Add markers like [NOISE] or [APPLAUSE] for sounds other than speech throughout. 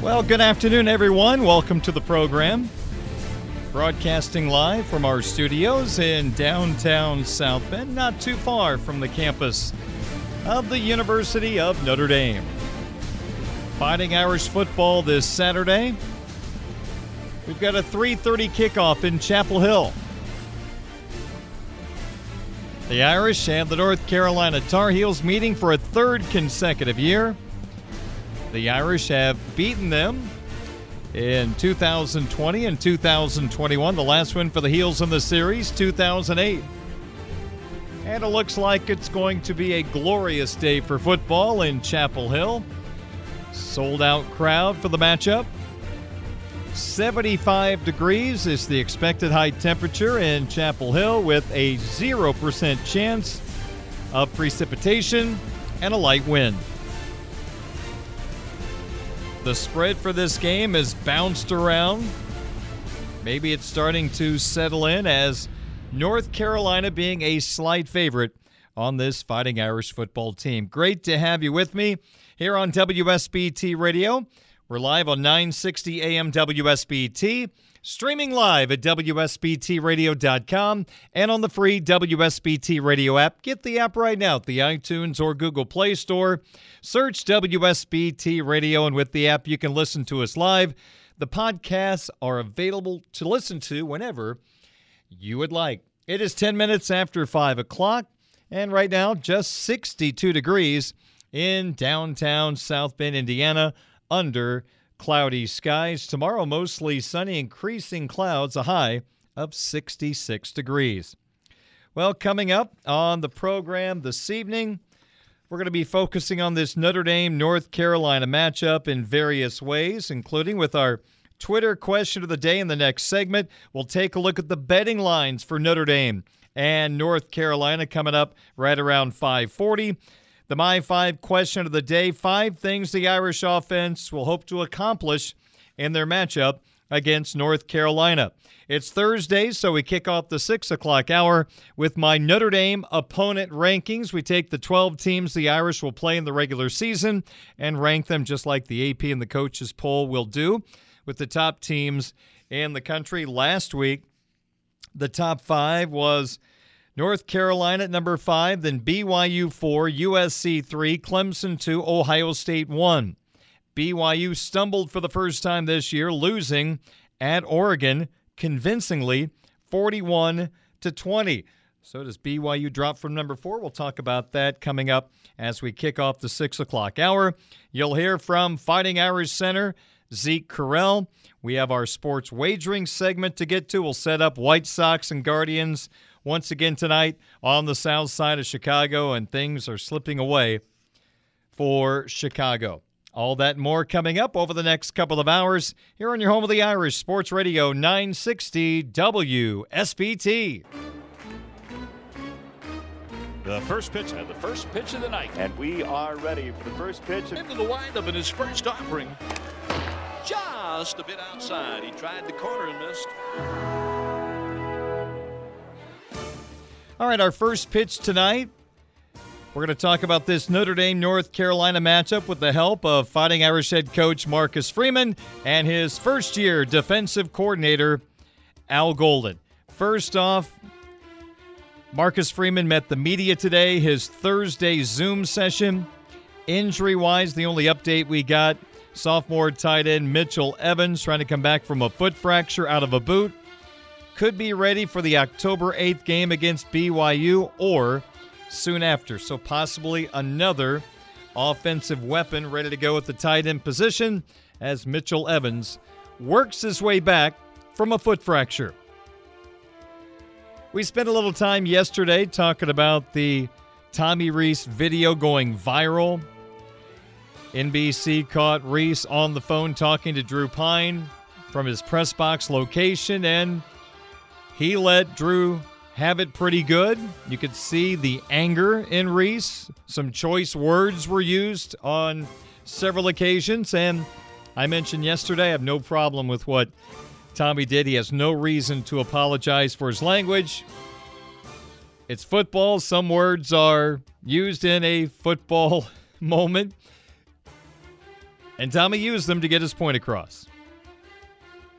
Well, good afternoon, everyone. Welcome to the program. Broadcasting live from our studios in downtown South Bend, not too far from the campus of the University of Notre Dame. Fighting Irish football this Saturday. We've got a 3:30 kickoff in Chapel Hill. The Irish and the North Carolina Tar Heels meeting for a third consecutive year. The Irish have beaten them in 2020 and 2021. The last win for the Heels in the series, 2008. And it looks like it's going to be a glorious day for football in Chapel Hill. Sold out crowd for the matchup. 75 degrees is the expected high temperature in Chapel Hill with a 0% chance of precipitation and a light wind. The spread for this game has bounced around. Maybe it's starting to settle in as North Carolina being a slight favorite on this Fighting Irish football team. Great to have you with me here on WSBT Radio. We're live on 960 AM WSBT, streaming live at WSBTRadio.com and on the free WSBT Radio app. Get the app right now at the iTunes or Google Play Store. Search WSBT Radio, and with the app, you can listen to us live. The podcasts are available to listen to whenever you would like. It is 10 minutes after 5 o'clock, and right now, just 62 degrees in downtown South Bend, Indiana under cloudy skies. Tomorrow, mostly sunny, increasing clouds, a high of 66 degrees. Well, coming up on the program this evening, we're going to be focusing on this Notre Dame North Carolina matchup in various ways, including with our Twitter question of the day in the next segment. We'll take a look at the betting lines for Notre Dame and North Carolina coming up right around 540. The My Five question of the day five things the Irish offense will hope to accomplish in their matchup against North Carolina. It's Thursday, so we kick off the 6 o'clock hour with my Notre Dame opponent rankings. We take the 12 teams the Irish will play in the regular season and rank them just like the AP and the coaches poll will do with the top teams in the country. Last week, the top five was North Carolina at number five, then BYU four, USC three, Clemson two, Ohio State one. BYU stumbled for the first time this year, losing at Oregon convincingly 41 to 20. So does BYU drop from number four? We'll talk about that coming up as we kick off the six o'clock hour. You'll hear from Fighting Irish Center Zeke Correll. We have our sports wagering segment to get to. We'll set up White Sox and Guardians once again tonight on the south side of Chicago, and things are slipping away for Chicago. All that and more coming up over the next couple of hours here on your home of the Irish Sports Radio 960 WSBT. The first pitch and the first pitch of the night. And we are ready for the first pitch. Into the windup in his first offering. Just a bit outside. He tried the corner and missed. All right, our first pitch tonight. We're going to talk about this Notre Dame North Carolina matchup with the help of Fighting Irish head coach Marcus Freeman and his first year defensive coordinator, Al Golden. First off, Marcus Freeman met the media today, his Thursday Zoom session. Injury wise, the only update we got sophomore tight end Mitchell Evans trying to come back from a foot fracture out of a boot. Could be ready for the October 8th game against BYU or soon after. So, possibly another offensive weapon ready to go at the tight end position as Mitchell Evans works his way back from a foot fracture. We spent a little time yesterday talking about the Tommy Rees video going viral. NBC caught Rees on the phone talking to Drew Pyne from his press box location, and he let Drew have it pretty good. You could see the anger in Rees. Some choice words were used on several occasions, and I mentioned yesterday I have no problem with what Tommy did. He has no reason to apologize for his language. It's football. Some words are used in a football [LAUGHS] moment. And Tommy used them to get his point across.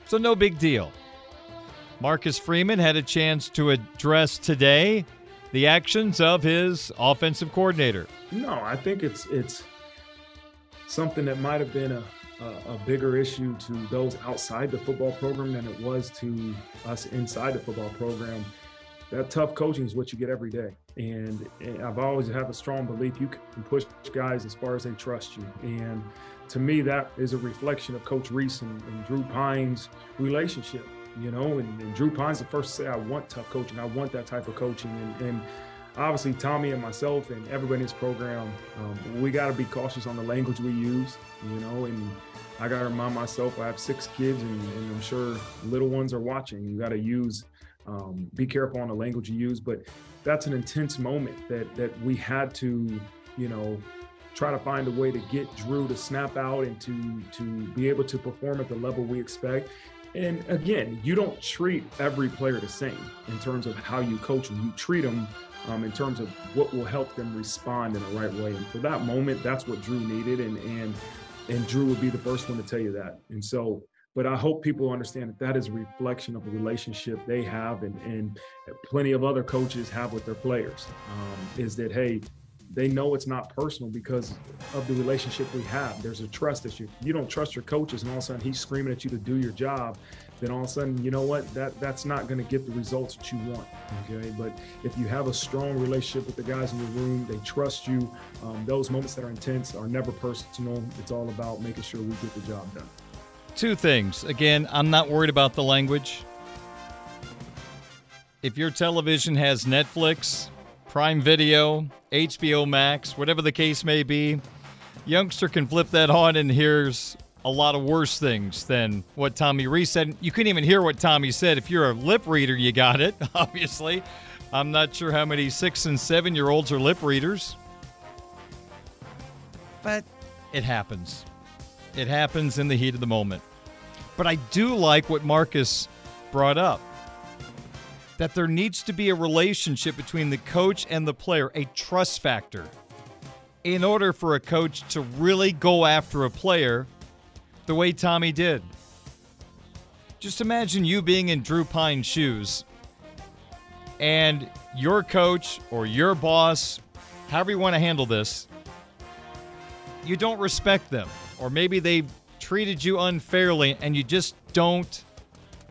So, no big deal. Marcus Freeman had a chance to address today the actions of his offensive coordinator. No, I think it's it's something that might have been a, a, a, bigger issue to those outside the football program than it was to us inside the football program. That tough coaching is what you get every day. And, and I've always had a strong belief you can push guys as far as they trust you. And to me, that is a reflection of Coach Rees and, and Drew Pyne's relationship. You know, and, and, Drew Pyne's the first to say, I want tough coaching. I want that type of coaching. And, and obviously, Tommy and myself and everybody in this program, um, we got to be cautious on the language we use, you know, and I got to remind myself I have six kids and, and I'm sure little ones are watching. You got to use, um, be careful on the language you use. But that's an intense moment that, that we had to, you know, try to find a way to get Drew to snap out and to to be able to perform at the level we expect. And again, you don't treat every player the same in terms of how you coach them. You treat them um, in terms of what will help them respond in the right way. And for that moment, that's what Drew needed, and and and Drew would be the first one to tell you that. And so, but I hope people understand that that is a reflection of the relationship they have, and and plenty of other coaches have with their players. Um, is that hey, they know it's not personal because of the relationship we have. There's a trust issue. You don't trust your coaches, and all of a sudden he's screaming at you to do your job. Then all of a sudden, you know what? That that's not going to get the results that you want. Okay, but if you have a strong relationship with the guys in your room, they trust you. Um, those moments that are intense are never personal. It's all about making sure we get the job done. Two things. Again, I'm not worried about the language. If your television has Netflix, Prime Video, HBO Max, whatever the case may be, youngster can flip that on and hears a lot of worse things than what Tommy Rees said. You couldn't even hear what Tommy said. If you're a lip reader, you got it, [LAUGHS] obviously. I'm not sure how many six and seven year olds are lip readers, but it happens. It happens in the heat of the moment. But I do like what Marcus brought up that there needs to be a relationship between the coach and the player, a trust factor. In order for a coach to really go after a player the way Tommy did. Just imagine you being in Drew Pyne's shoes and your coach or your boss, however you want to handle this, you don't respect them. Or maybe they've treated you unfairly and you just don't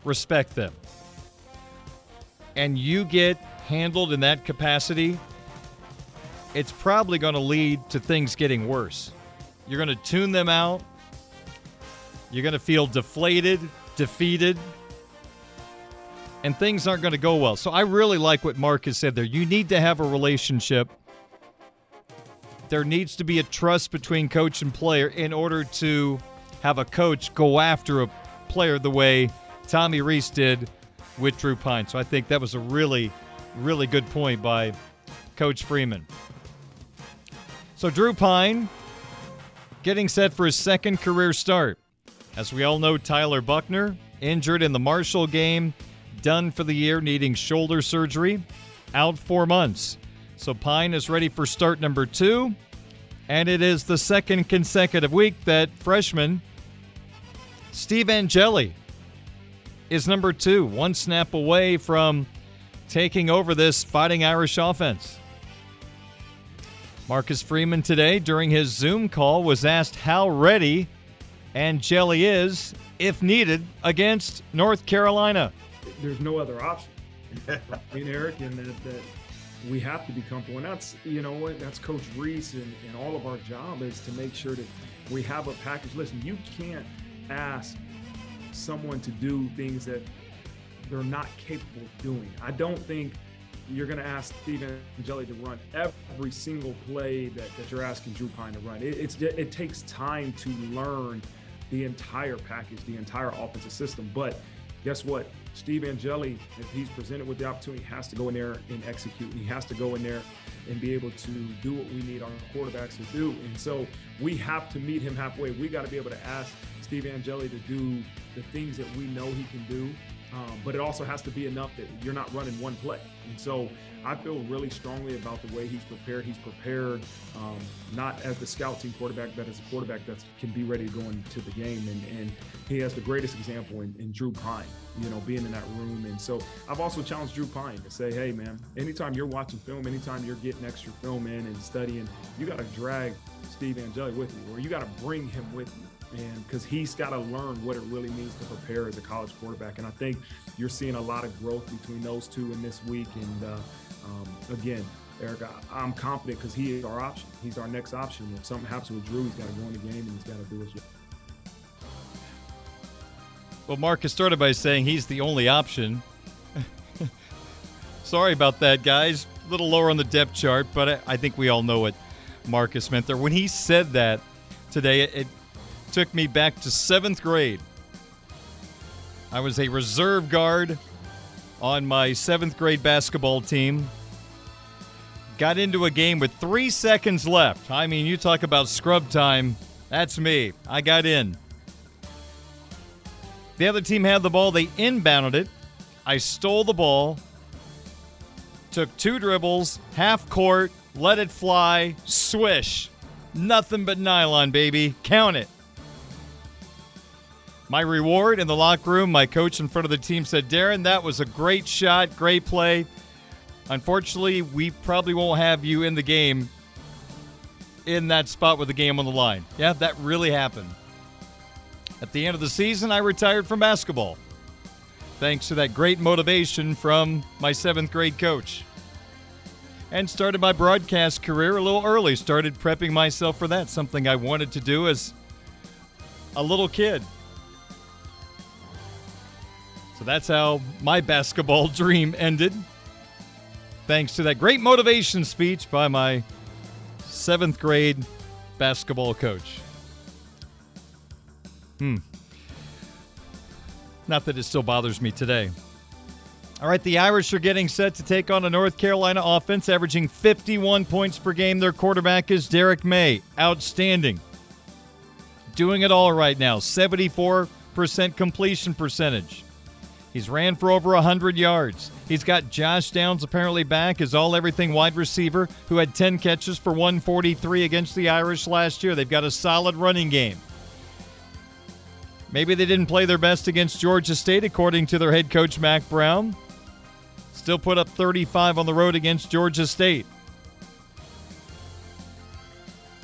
respect them and you get handled in that capacity, it's probably going to lead to things getting worse. You're going to tune them out. You're going to feel deflated, defeated, and things aren't going to go well. So I really like what Mark has said there. You need to have a relationship. There needs to be a trust between coach and player in order to have a coach go after a player the way Tommy Rees did with Drew Pyne. So I think that was a really, really good point by Coach Freeman. So Drew Pyne getting set for his second career start. As we all know, Tyler Buchner injured in the Marshall game, done for the year, needing shoulder surgery, out four months. So Pyne is ready for start number two, and it is the second consecutive week that freshman Steve Angeli is number two, one snap away from taking over this Fighting Irish offense. Marcus Freeman today, during his Zoom call, was asked how ready Angeli is, if needed, against North Carolina. There's no other option. [LAUGHS] I mean, Eric, and that, that we have to be comfortable. And that's, you know what, that's Coach Rees, and, and all of our job is to make sure that we have a package. Listen, you can't ask someone to do things that they're not capable of doing. I don't think – you're going to ask Steven Angeli to run every single play that, that you're asking Drew Pyne to run. It, it's it takes time to learn the entire package, the entire offensive system. But guess what? Steve Angeli, if he's presented with the opportunity, has to go in there and execute. He has to go in there and be able to do what we need our quarterbacks to do. And so we have to meet him halfway. We got to be able to ask Steve Angeli to do the things that we know he can do um, but it also has to be enough that you're not running one play. And so I feel really strongly about the way he's prepared. He's prepared um, not as the scout team quarterback, but as a quarterback that can be ready to go into the game. And, and he has the greatest example in, in, Drew Pyne, you know, being in that room. And so I've also challenged Drew Pyne to say, hey, man, anytime you're watching film, anytime you're getting extra film in and studying, you got to drag Steve Angeli with you, or you got to bring him with you and because he's got to learn what it really means to prepare as a college quarterback. And I think you're seeing a lot of growth between those two in this week. And uh, um, again, Eric, I, am confident because he is our option. He's our next option. If something happens with Drew, he's got to go in the game and he's got to do his job. Well, Marcus started by saying he's the only option. [LAUGHS] Sorry about that, guys. A little lower on the depth chart, but I, I think we all know what Marcus meant there. When he said that today, it, it took me back to seventh grade. I was a reserve guard on my seventh grade basketball team. Got into a game with three seconds left. I mean, you talk about scrub time. That's me. I got in. The other team had the ball. They inbounded it. I stole the ball, took two dribbles, half court, let it fly, swish. Nothing but nylon, baby. Count it. My reward in the locker room, my coach in front of the team said, Darren, that was a great shot, great play. Unfortunately, we probably won't have you in the game in that spot with the game on the line. Yeah, that really happened. At the end of the season, I retired from basketball. Thanks to that great motivation from my seventh grade coach. And started my broadcast career a little early. Started prepping myself for that, something I wanted to do as a little kid. So that's how my basketball [LAUGHS] dream ended. Thanks to that great motivation speech by my seventh grade basketball coach. Hmm. Not that it still bothers me today. All right, the Irish are getting set to take on a North Carolina offense averaging 51 points per game. Their quarterback is Drake Maye. Outstanding. Doing it all right now. 74% completion percentage. He's ran for over 100 yards. He's got Josh Downs apparently back as all everything wide receiver who had 10 catches for 143 against the Irish last year. They've got a solid running game. Maybe they didn't play their best against Georgia State, according to their head coach, Mack Brown. Still put up 35 on the road against Georgia State.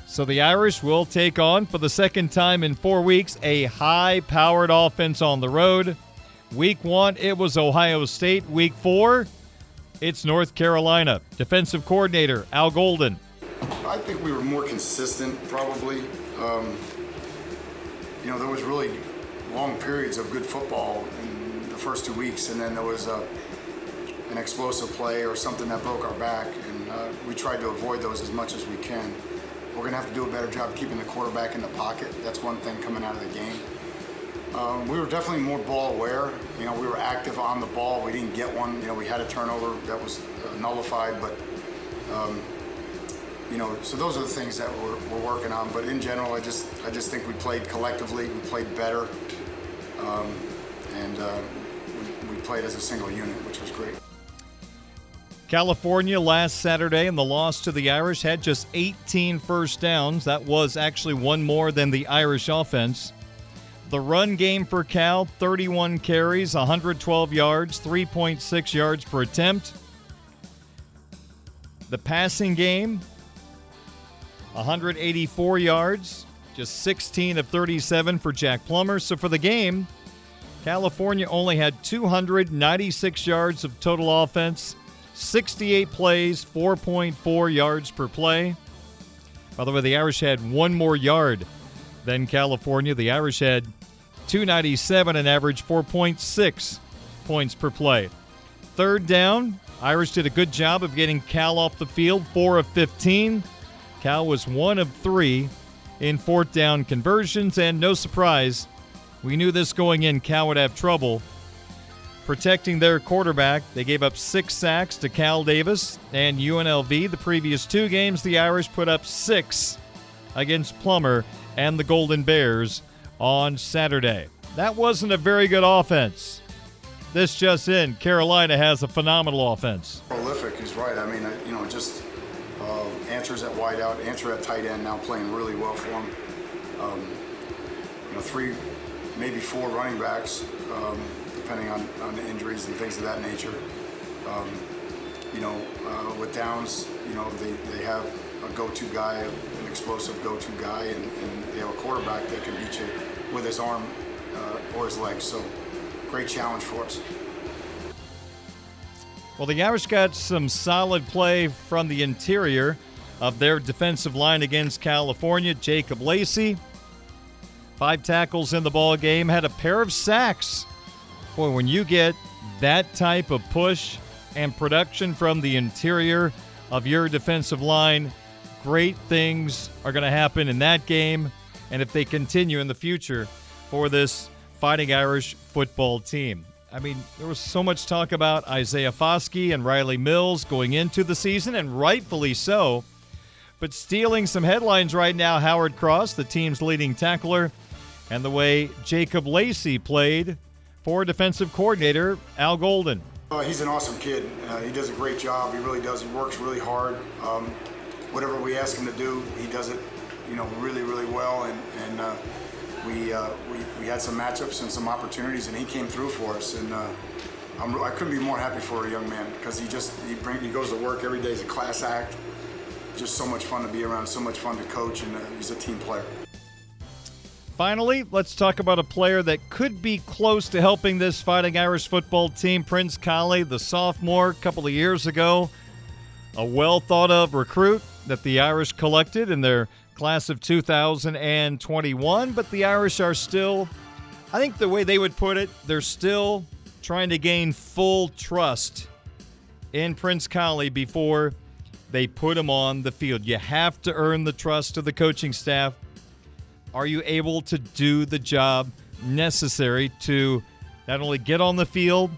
So the Irish will take on, for the second time in four weeks, a high powered offense on the road. Week one, it was Ohio State. Week four, it's North Carolina. Defensive coordinator Al Golden. I think we were more consistent, probably. Um, you know, there was really long periods of good football in the first two weeks, and then there was a, an explosive play or something that broke our back, and uh, we tried to avoid those as much as we can. We're going to have to do a better job keeping the quarterback in the pocket. That's one thing coming out of the game. Um, we were definitely more ball aware. You know, we were active on the ball. We didn't get one. You know, we had a turnover that was uh, nullified, but um, you know, so those are the things that we're, we're, working on. But in general, I just I just think we played collectively. We played better, um, and uh, we, we played as a single unit, which was great. California last Saturday in the loss to the Irish had just 18 first downs. That was actually one more than the Irish offense. The run game for Cal 31 carries, 112 yards, 3.6 yards per attempt. The passing game 184 yards, just 16 of 37 for Jack Plummer. So for the game, California only had 296 yards of total offense, 68 plays, 4.4 yards per play. By the way, the Irish had one more yard than California. The Irish had 297 and average 4.6 points per play. Third down, Irish did a good job of getting Cal off the field, 4 of 15. Cal was 1 of 3 in fourth down conversions, and no surprise, we knew this going in, Cal would have trouble protecting their quarterback. They gave up six sacks to Cal Davis and UNLV. The previous two games, the Irish put up six against Plummer and the Golden Bears on Saturday. That wasn't a very good offense. This just in, Carolina has a phenomenal offense. Prolific is right. I mean, you know, just uh, answers at wideout, answer at tight end, now playing really well for him. Um, you know, three, maybe four running backs. Um, depending on, on the injuries and things of that nature. Um, you know, uh, with Downs, you know, they, they have a go-to guy, explosive go-to guy, and, and they have a quarterback that can beat you with his arm uh, or his legs. So, great challenge for us. Well, the Irish got some solid play from the interior of their defensive line against California. Jacob Lacey, five tackles in the ball game, had a pair of sacks Boy, when you get that type of push and production from the interior of your defensive line, great things are going to happen in that game. And if they continue in the future for this Fighting Irish football team. I mean, there was so much talk about Isaiah Foskey and Rylie Mills going into the season, and rightfully so. But stealing some headlines right now, Howard Cross, the team's leading tackler, and the way Jacob Lacey played for defensive coordinator Al Golden. Uh, he's an awesome kid. Uh, he does a great job. He really does. He works really hard. Um, whatever we ask him to do, he does it, you know, really, really well. And, and uh, we, uh, we, we had some matchups and some opportunities, and he came through for us. And uh, I'm, I could not be more happy for a young man because he just he bring he goes to work every day. He's a class act. Just so much fun to be around. So much fun to coach, and uh, he's a team player. Finally, let's talk about a player that could be close to helping this Fighting Irish football team, Prince Kollie, the sophomore, a couple of years ago. A well thought of recruit that the Irish collected in their class of 2021, but the Irish are still, I think the way they would put it, they're still trying to gain full trust in Prince Kollie before they put him on the field. You have to earn the trust of the coaching staff are you able to do the job necessary to not only get on the field,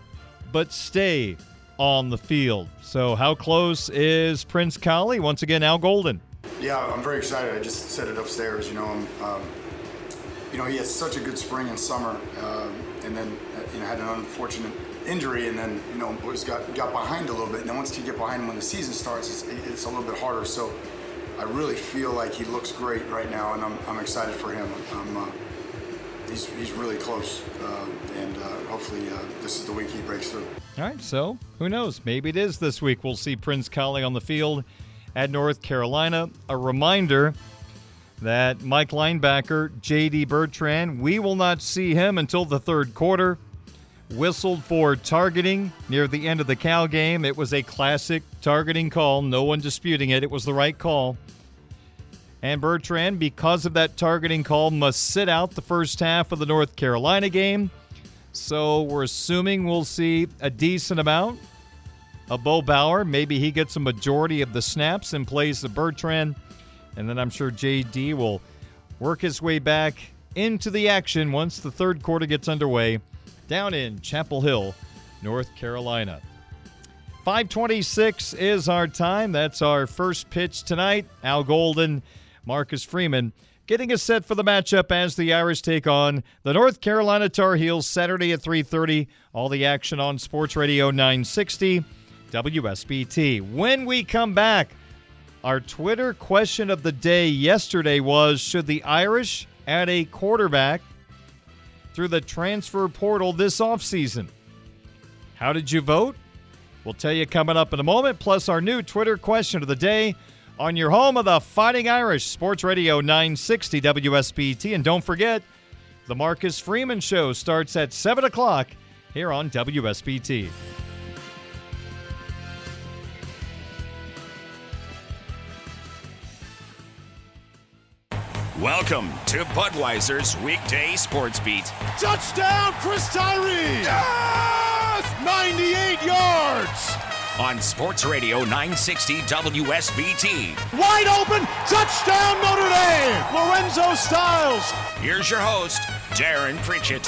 but stay on the field? So, how close is Prince Kollie? Once again, Al Golden. Yeah, I'm very excited. I just said it upstairs. You know, um, you know, he had such a good spring and summer, uh, and then uh, you know had an unfortunate injury, and then you know was got got behind a little bit. And then once you get behind him when the season starts, it's, it's a little bit harder. So I really feel like he looks great right now, and I'm, I'm excited for him. I'm, uh, he's, he's really close, uh, and uh, hopefully uh, this is the week he breaks through. All right, so who knows? Maybe it is this week. We'll see Prince Kollie on the field at North Carolina. A reminder that Mike linebacker J.D. Bertrand, we will not see him until the third quarter. Whistled for targeting near the end of the Cal game. It was a classic targeting call. No one disputing it. It was the right call. And Bertrand, because of that targeting call, must sit out the first half of the North Carolina game. So we're assuming we'll see a decent amount of Bo Bauer. Maybe he gets a majority of the snaps and plays the Bertrand. And then I'm sure JD will work his way back into the action once the third quarter gets underway down in Chapel Hill, North Carolina. 526 is our time. That's our first pitch tonight. Al Golden, Marcus Freeman getting us set for the matchup as the Irish take on the North Carolina Tar Heels Saturday at 3:30. All the action on Sports Radio 960 WSBT. When we come back, our Twitter question of the day yesterday was should the Irish add a quarterback through the transfer portal this offseason? How did you vote? We'll tell you coming up in a moment, plus our new Twitter question of the day on your home of the Fighting Irish, Sports Radio 960 WSBT. And don't forget, the Marcus Freeman Show starts at 7 o'clock here on WSBT. Welcome to Budweiser's weekday sports beat. Touchdown, Chris Tyree! Yes! 98 yards! On Sports Radio 960 WSBT. Wide open, touchdown Notre Dame! Lorenzo Styles. Here's your host, Darren Pritchett.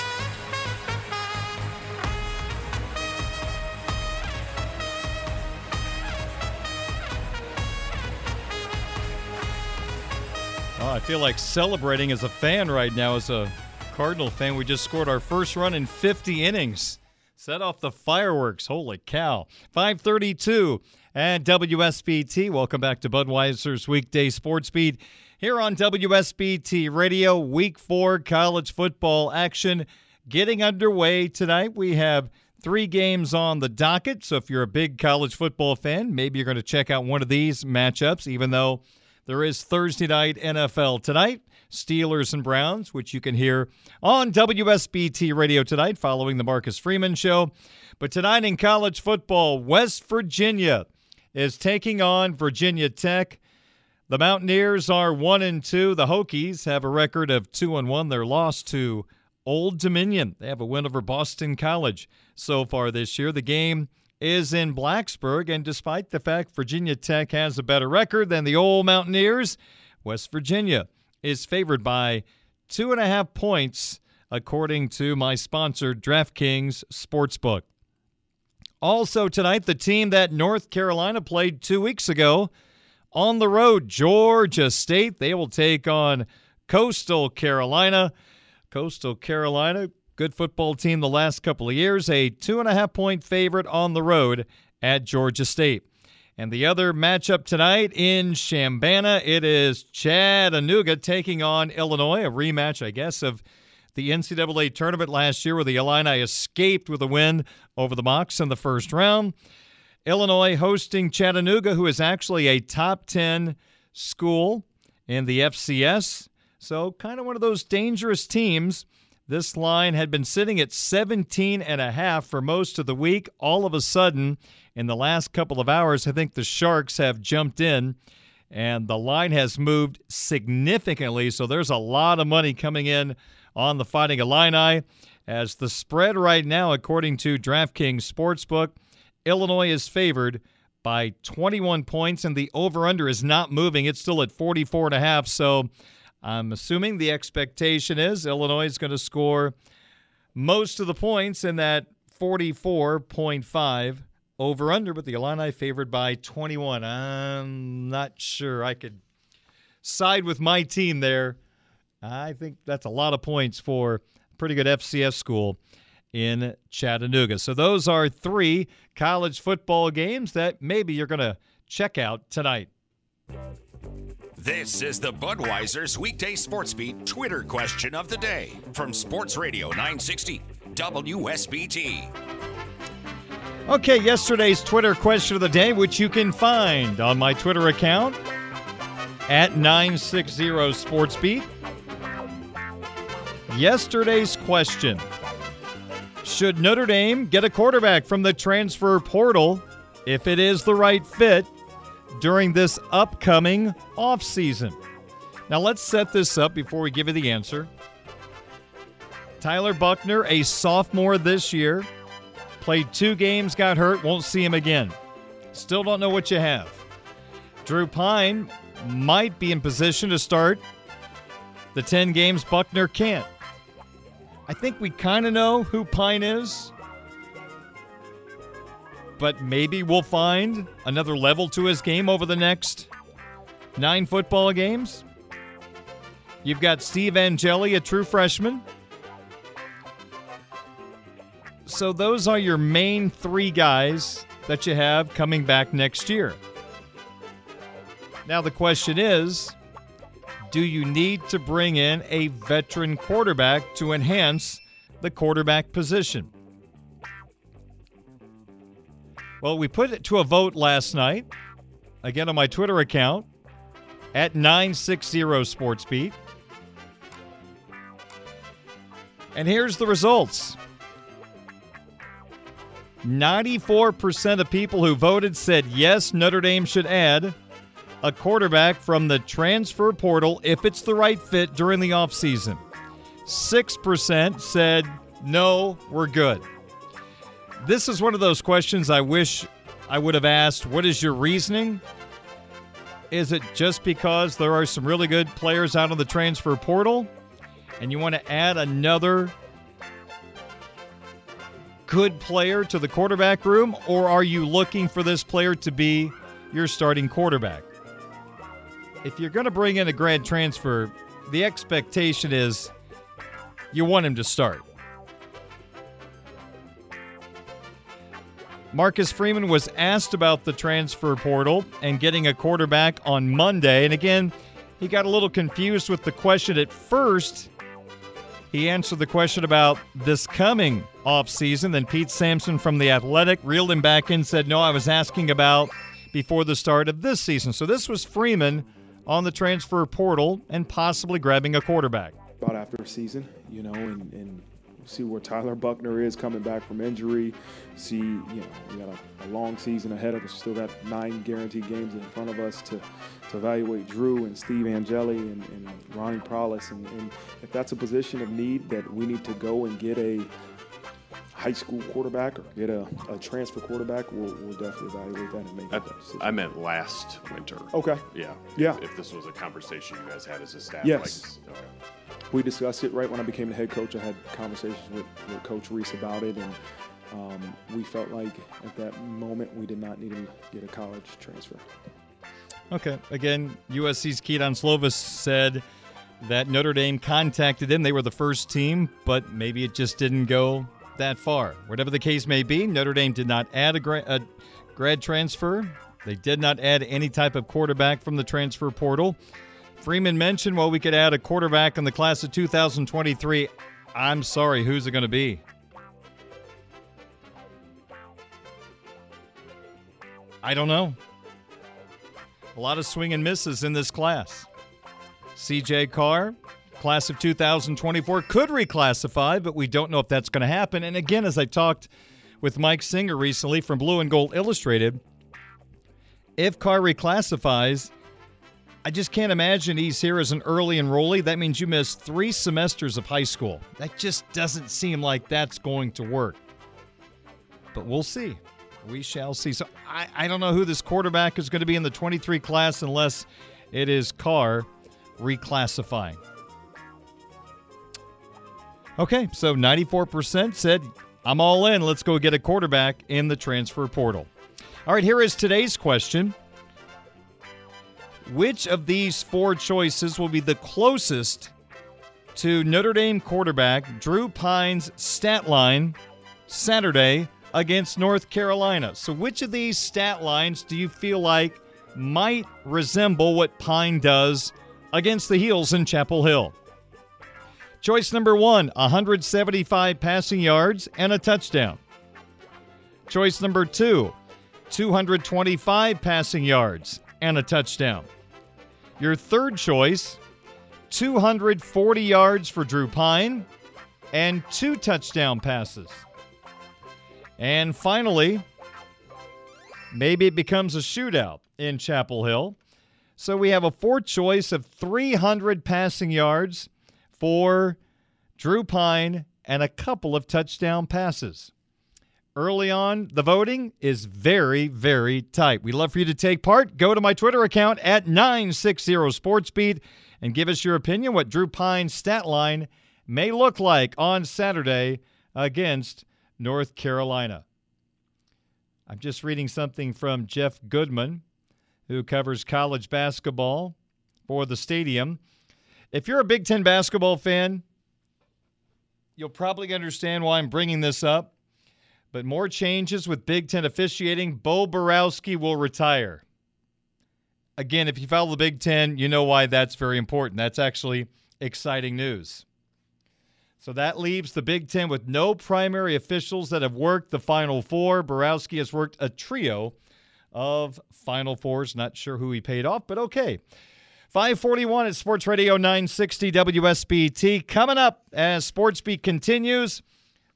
Oh, I feel like celebrating as a fan right now, as a Cardinal fan. We just scored our first run in 50 innings. Set off the fireworks. Holy cow. 532 and WSBT. Welcome back to Budweiser's weekday sports beat here on WSBT Radio. Week four college football action getting underway tonight. We have three games on the docket. So if you're a big college football fan, maybe you're going to check out one of these matchups, even though there is Thursday night NFL tonight. Steelers and Browns, which you can hear on WSBT radio tonight following the Marcus Freeman show. But tonight in college football, West Virginia is taking on Virginia Tech. The Mountaineers are 1 and 2. The Hokies have a record of 2 and 1. They're lost to Old Dominion. They have a win over Boston College so far this year. The game is in Blacksburg, and despite the fact Virginia Tech has a better record than the old Mountaineers, West Virginia is favored by two and a half points, according to my sponsor, DraftKings Sportsbook. Also, tonight, the team that North Carolina played two weeks ago on the road, Georgia State. They will take on Coastal Carolina. Coastal Carolina, good football team the last couple of years, a two and a half point favorite on the road at Georgia State. And the other matchup tonight in Chambana, it is Chattanooga taking on Illinois, a rematch, I guess, of the NCAA tournament last year where the Illini escaped with a win over the Mocs in the first round. Illinois hosting Chattanooga, who is actually a top 10 school in the FCS. So, kind of one of those dangerous teams. This line had been sitting at 17 and a half for most of the week. All of a sudden, in the last couple of hours, I think the Sharks have jumped in and the line has moved significantly. So there's a lot of money coming in on the Fighting Illini. As the spread right now, according to DraftKings Sportsbook, Illinois is favored by 21 points, and the over/under is not moving. It's still at 44 and a half. So I'm assuming the expectation is Illinois is going to score most of the points in that 44.5 over under, but the Illini favored by 21. I'm not sure I could side with my team there. I think that's a lot of points for a pretty good FCS school in Chattanooga. So those are three college football games that maybe you're going to check out tonight. This is the Budweiser's weekday sports beat Twitter question of the day from Sports Radio 960 WSBT. Okay, yesterday's Twitter question of the day, which you can find on my Twitter account at 960 SportsBeat. Yesterday's question Should Notre Dame get a quarterback from the transfer portal if it is the right fit during this upcoming offseason? Now let's set this up before we give you the answer. Tyler Buchner, a sophomore this year, played two games, got hurt, won't see him again. Still don't know what you have. Drew Pyne might be in position to start the 10 games Buchner can't. I think we kind of know who Pyne is, but maybe we'll find another level to his game over the next nine football games. You've got Steve Angeli, a true freshman. So those are your main three guys that you have coming back next year. Now, the question is do you need to bring in a veteran quarterback to enhance the quarterback position? Well, we put it to a vote last night, again on my Twitter account, at 960 SportsBeat. And here's the results 94% of people who voted said yes, Notre Dame should add a quarterback from the transfer portal if it's the right fit during the offseason. 6% said no, we're good. This is one of those questions I wish I would have asked what is your reasoning? Is it just because there are some really good players out on the transfer portal and you want to add another good player to the quarterback room, or are you looking for this player to be your starting quarterback? If you're going to bring in a grad transfer, the expectation is you want him to start. Marcus Freeman was asked about the transfer portal and getting a quarterback on Monday. And again, he got a little confused with the question at first. He answered the question about this coming offseason. Then Pete Sampson from The Athletic reeled him back in said, No, I was asking about before the start of this season. So this was Freeman on the transfer portal and possibly grabbing a quarterback. About after a season, you know, and, and see where Tyler Buchner is coming back from injury. See, you know, we got a, a, long season ahead of us. We still got nine guaranteed games in front of us to, to evaluate Drew and Steve Angeli and, and Ronnie Powlus. And, and if that's a position of need that we need to go and get a high school quarterback or get a, a transfer quarterback, we'll, we'll, definitely evaluate that and make that decision. I meant last winter. Okay. Yeah. Yeah. If, if, this was a conversation you guys had as a staff. Yes. Like, okay. We discussed it right when I became the head coach. I had conversations with, with Coach Rees about it, and um, we felt like at that moment we did not need to get a college transfer. Okay. Again, USC's Kedon Slovis said that Notre Dame contacted him. They were the first team, but maybe it just didn't go that far. Whatever the case may be, Notre Dame did not add a, gra- a grad transfer. They did not add any type of quarterback from the transfer portal. Freeman mentioned, well, we could add a quarterback in the class of 2023. I'm sorry, who's it going to be? I don't know. A lot of swing and misses in this class. CJ Carr, class of 2024 could reclassify, but we don't know if that's going to happen. And again, as I talked with Mike Singer recently from Blue and Gold Illustrated, if Carr reclassifies, I just can't imagine he's here as an early enrollee. That means you missed three semesters of high school. That just doesn't seem like that's going to work. But we'll see. We shall see. So I, I don't know who this quarterback is going to be in the 23 class unless it is Carr reclassifying. Okay, so 94% said, I'm all in. Let's go get a quarterback in the transfer portal. All right, here is today's question Which of these four choices will be the closest to Notre Dame quarterback Drew Pyne's stat line Saturday against North Carolina? So, which of these stat lines do you feel like might resemble what Pyne does against the Heels in Chapel Hill? Choice number one 175 passing yards and a touchdown. Choice number two 225 passing yards and a touchdown. Your third choice 240 yards for Drew Pyne and two touchdown passes. And finally, maybe it becomes a shootout in Chapel Hill. So we have a fourth choice of 300 passing yards for Drew Pyne and a couple of touchdown passes. Early on, the voting is very, very tight. We'd love for you to take part. Go to my Twitter account at 960SportsBeat and give us your opinion what Drew Pyne's stat line may look like on Saturday against North Carolina. I'm just reading something from Jeff Goodman, who covers college basketball for the stadium. If you're a Big Ten basketball fan, you'll probably understand why I'm bringing this up. But more changes with Big Ten officiating. Bo Boroski will retire. Again, if you follow the Big Ten, you know why that's very important. That's actually exciting news. So that leaves the Big Ten with no primary officials that have worked the Final Four. Borowski has worked a trio of Final Fours. Not sure who he paid off, but okay. 541 at Sports Radio 960 WSBT. Coming up as Sports Beat continues,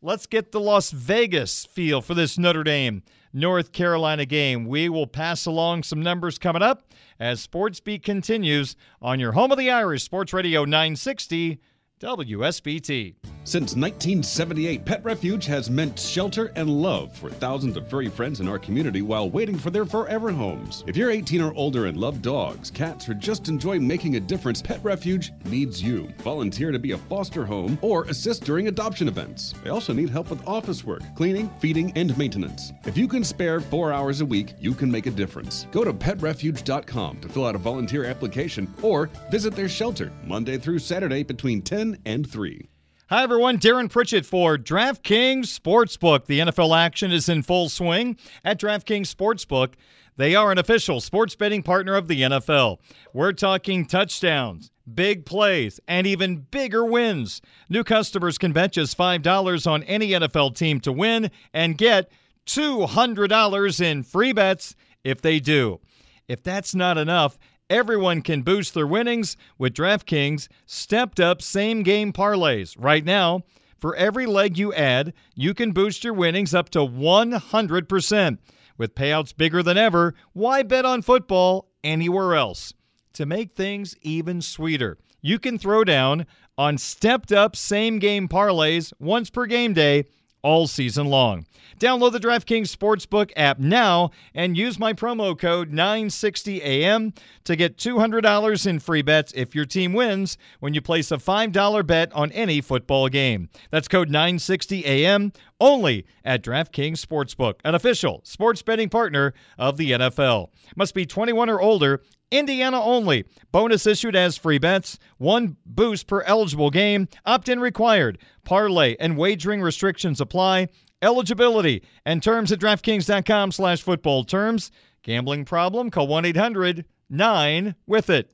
let's get the Las Vegas feel for this Notre Dame North Carolina game. We will pass along some numbers coming up as Sports Beat continues on your home of the Irish, Sports Radio 960 WSBT. Since 1978, Pet Refuge has meant shelter and love for thousands of furry friends in our community while waiting for their forever homes. If you're 18 or older and love dogs, cats, or just enjoy making a difference, Pet Refuge needs you. Volunteer to be a foster home or assist during adoption events. They also need help with office work, cleaning, feeding, and maintenance. If you can spare four hours a week, you can make a difference. Go to petrefuge.com to fill out a volunteer application or visit their shelter Monday through Saturday between 10 and 3. Hi, everyone. Darren Pritchett for DraftKings Sportsbook. The NFL action is in full swing at DraftKings Sportsbook. They are an official sports betting partner of the NFL. We're talking touchdowns, big plays, and even bigger wins. New customers can bet just $5 on any NFL team to win and get $200 in free bets if they do. If that's not enough, Everyone can boost their winnings with DraftKings stepped up same game parlays. Right now, for every leg you add, you can boost your winnings up to 100%. With payouts bigger than ever, why bet on football anywhere else? To make things even sweeter, you can throw down on stepped up same game parlays once per game day all season long. Download the DraftKings Sportsbook app now and use my promo code 960AM to get $200 in free bets if your team wins when you place a $5 bet on any football game. That's code 960AM only at DraftKings Sportsbook, an official sports betting partner of the NFL. Must be 21 or older Indiana only. Bonus issued as free bets. One boost per eligible game. Opt in required. Parlay and wagering restrictions apply. Eligibility and terms at DraftKings.com slash football terms. Gambling problem? Call 1 800 9 with it.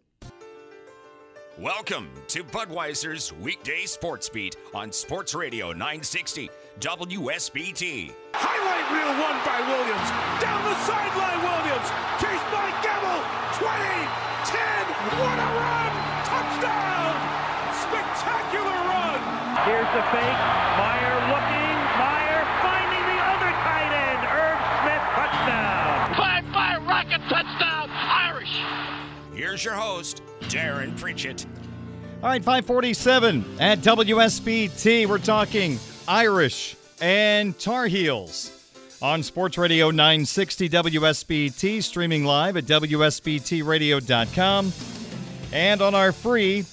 Welcome to Budweiser's weekday sports beat on Sports Radio 960 WSBT. Highlight reel won by Williams. Down the sideline, Williams. Chased by Gamble. Here's the fake. Mirer looking. Mirer finding the other tight end. Irv Smith touchdown. Five five rocket touchdown. Irish. Here's your host, Darren Pritchett. All right, 547 at WSBT. We're talking Irish and Tar Heels on Sports Radio 960 WSBT, streaming live at WSBTRadio.com and on our free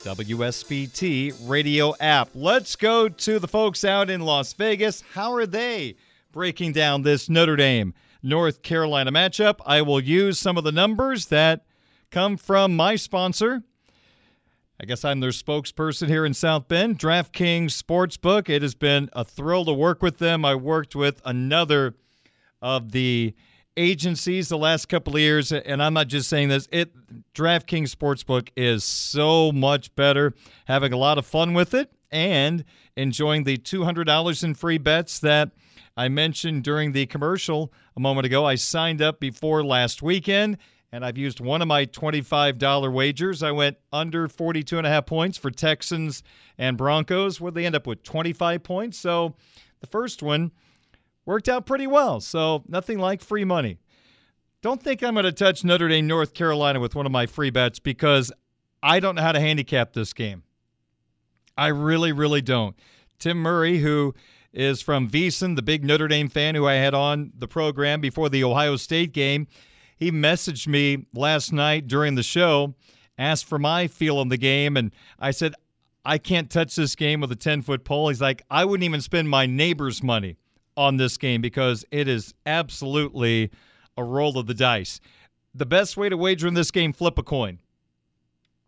WSBT radio app. Let's go to the folks out in Las Vegas. How are they breaking down this Notre Dame North Carolina matchup? I will use some of the numbers that come from my sponsor. I guess I'm their spokesperson here in South Bend, DraftKings Sportsbook. It has been a thrill to work with them. I worked with another of the agencies the last couple of years, and I'm not just saying this. It DraftKings Sportsbook is so much better. Having a lot of fun with it and enjoying the $200 in free bets that I mentioned during the commercial a moment ago. I signed up before last weekend and I've used one of my $25 wagers. I went under 42 and a half points for Texans and Broncos. Where they end up with 25 points. So the first one worked out pretty well. So nothing like free money. don't think I'm going to touch Notre Dame, North Carolina with one of my free bets because I don't know how to handicap this game. I really, really don't. Tim Murray, who is from VSiN, the big Notre Dame fan who I had on the program before the Ohio State game, he messaged me last night during the show, asked for my feel on the game, and I said, I can't touch this game with a 10 foot pole. He's like, I wouldn't even spend my neighbor's money on this game because it is absolutely a roll of the dice. The best way to wager in this game, flip a coin.